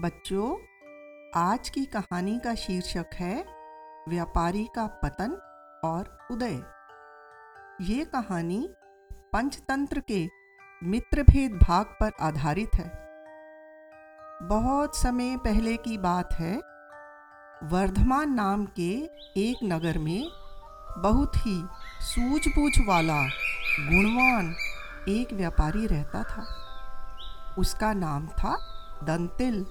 बच्चों, आज की कहानी का शीर्षक है व्यापारी का पतन और उदय। ये कहानी पंचतंत्र के मित्रभेद भाग पर आधारित है। बहुत समय पहले की बात है, वर्धमान नाम के एक नगर में बहुत ही सूझबूझ वाला, गुणवान एक व्यापारी रहता था। उसका नाम था दंतिल।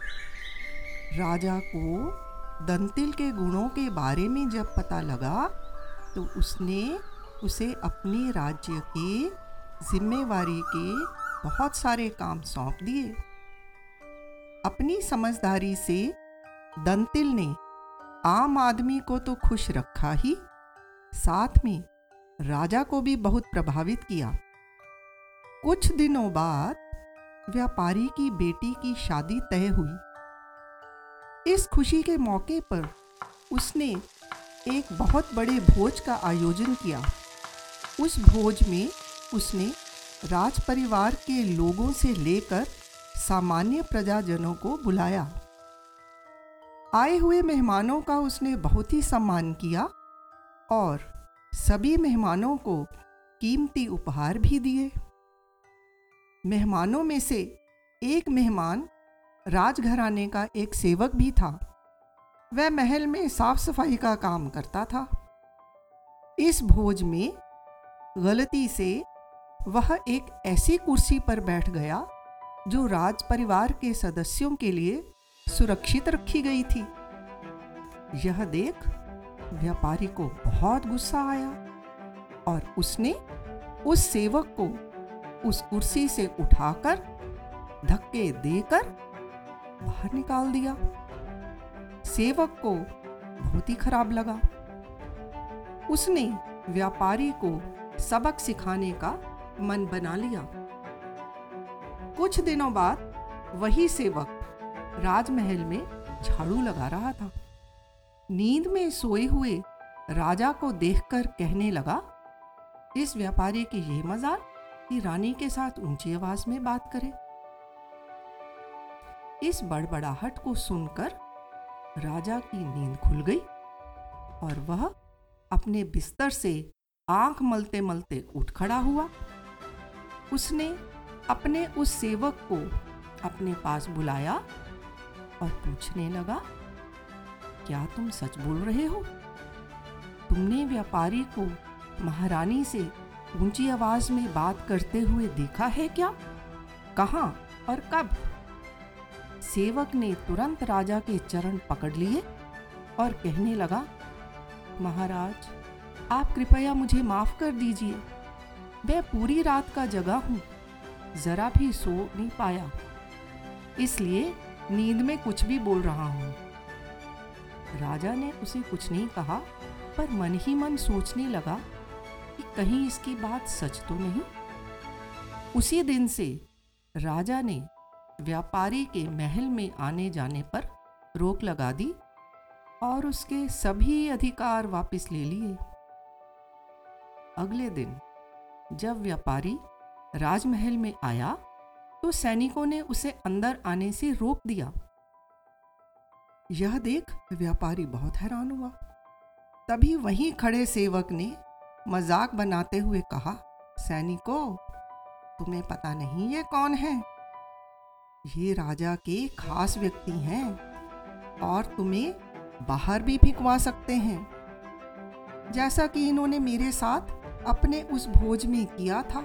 राजा को दंतिल के गुणों के बारे में जब पता लगा तो उसने उसे अपने राज्य के जिम्मेवारी के बहुत सारे काम सौंप दिए। अपनी समझदारी से दंतिल ने आम आदमी को तो खुश रखा ही, साथ में राजा को भी बहुत प्रभावित किया। कुछ दिनों बाद व्यापारी की बेटी की शादी तय हुई। इस खुशी के मौके पर उसने एक बहुत बड़े भोज का आयोजन किया। उस भोज में उसने राज परिवार के लोगों से लेकर सामान्य प्रजाजनों को बुलाया। आए हुए मेहमानों का उसने बहुत ही सम्मान किया और सभी मेहमानों को कीमती उपहार भी दिए। मेहमानों में से एक मेहमान राजघराने का एक सेवक भी था। वह महल में साफ़ सफ़ाई का काम करता था। इस भोज में गलती से वह एक ऐसी कुर्सी पर बैठ गया जो राज परिवार के सदस्यों के लिए सुरक्षित रखी गई थी। यह देख व्यापारी को बहुत गुस्सा आया और उसने उस सेवक को उस कुर्सी से उठाकर धक्के देकर बाहर निकाल दिया। सेवक को बहुत ही खराब लगा। उसने व्यापारी को सबक सिखाने का मन बना लिया। कुछ दिनों बाद वही सेवक राजमहल में झाड़ू लगा रहा था। नींद में सोए हुए राजा को देखकर कहने लगा, इस व्यापारी की यह मज़ाक कि रानी के साथ ऊँची आवाज़ में बात करे। इस बड़बड़ाहट को सुनकर राजा की नींद खुल गई और वह अपने बिस्तर से आँख मलते मलते उठ खड़ा हुआ। उसने अपने उस सेवक को अपने पास बुलाया और पूछने लगा, क्या तुम सच बोल रहे हो? तुमने व्यापारी को महारानी से ऊँची आवाज़ में बात करते हुए देखा है क्या? कहा और कब? सेवक ने तुरंत राजा के चरण पकड़ लिए और कहने लगा, महाराज, आप कृपया मुझे माफ़ कर दीजिए। मैं पूरी रात का जगा हूँ, जरा भी सो नहीं पाया। इसलिए नींद में कुछ भी बोल रहा हूँ राजा ने उसे कुछ नहीं कहा, पर मन ही मन सोचने लगा कि कहीं इसकी बात सच तो नहीं? उसी दिन से राजा ने व्यापारी के महल में आने जाने पर रोक लगा दी और उसके सभी अधिकार वापस ले लिए। अगले दिन जब व्यापारी राजमहल में आया तो सैनिकों ने उसे अंदर आने से रोक दिया। यह देख व्यापारी बहुत हैरान हुआ। तभी वहीं खड़े सेवक ने मज़ाक बनाते हुए कहा, सैनिकों, तुम्हें पता नहीं ये कौन है? ये राजा के खास व्यक्ति हैं और तुम्हें बाहर भी फिकवा सकते हैं। जैसा कि इन्होंने मेरे साथ अपने उस भोज में किया था।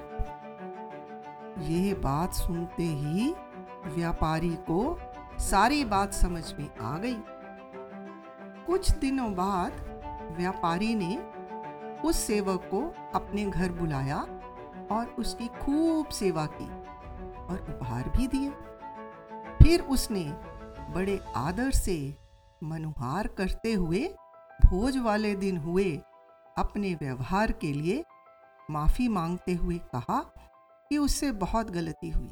यह बात सुनते ही व्यापारी को सारी बात समझ में आ गई। कुछ दिनों बाद व्यापारी ने उस सेवक को अपने घर बुलाया और उसकी खूब सेवा की और उपहार भी दिए। फिर उसने बड़े आदर से मनुहार करते हुए भोज वाले दिन हुए अपने व्यवहार के लिए माफ़ी मांगते हुए कहा कि उससे बहुत गलती हुई।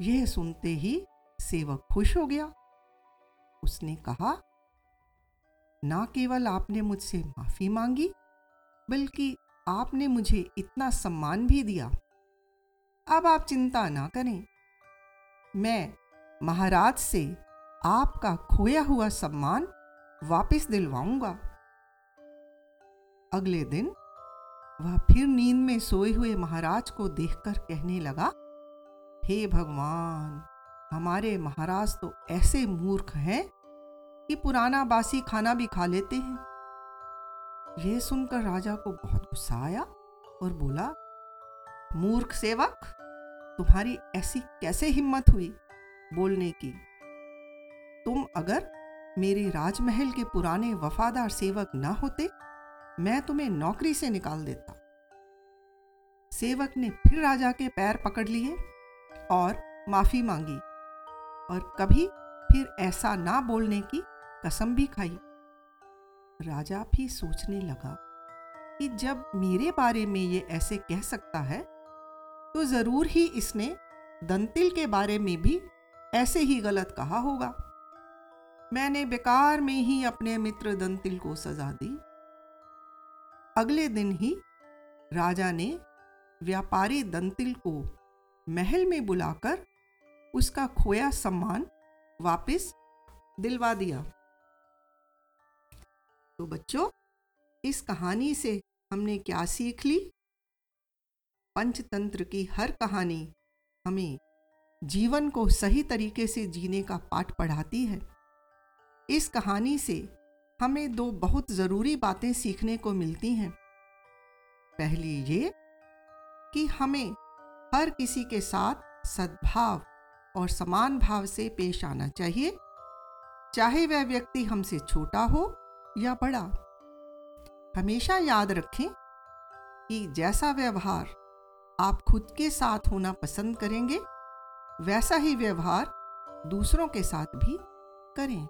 यह सुनते ही सेवक खुश हो गया। उसने कहा ना केवल आपने मुझसे माफ़ी मांगी, बल्कि आपने मुझे इतना सम्मान भी दिया। अब आप चिंता ना करें। मैं महाराज से आपका खोया हुआ सम्मान वापस दिलवाऊँगा। अगले दिन वह फिर नींद में सोए हुए महाराज को देखकर कहने लगा, हे भगवान, हमारे महाराज तो ऐसे मूर्ख हैं कि पुराना बासी खाना भी खा लेते हैं। यह सुनकर राजा को बहुत गुस्सा आया और बोला, मूर्ख सेवक, तुम्हारी ऐसी कैसे हिम्मत हुई बोलने की? तुम अगर मेरे राजमहल के पुराने वफादार सेवक ना होते, मैं तुम्हें नौकरी से निकाल देता। सेवक ने फिर राजा के पैर पकड़ लिए और माफ़ी मांगी और कभी फिर ऐसा ना बोलने की कसम भी खाई। राजा भी सोचने लगा कि जब मेरे बारे में ये ऐसे कह सकता है तो ज़रूर ही इसने दंतिल के बारे में भी ऐसे ही गलत कहा होगा। मैंने बेकार में ही अपने मित्र दंतिल को सजा दी। अगले दिन ही राजा ने व्यापारी दंतिल को महल में बुलाकर उसका खोया सम्मान वापस दिलवा दिया। तो बच्चों, इस कहानी से हमने क्या सीख ली? पंचतंत्र की हर कहानी हमें जीवन को सही तरीके से जीने का पाठ पढ़ाती है। इस कहानी से हमें दो बहुत ज़रूरी बातें सीखने को मिलती हैं। पहली ये कि हमें हर किसी के साथ सद्भाव और समान भाव से पेश आना चाहिए। चाहे वह व्यक्ति हमसे छोटा हो या बड़ा हमेशा याद रखें कि जैसा व्यवहार आप खुद के साथ होना पसंद करेंगे, वैसा ही व्यवहार दूसरों के साथ भी करें।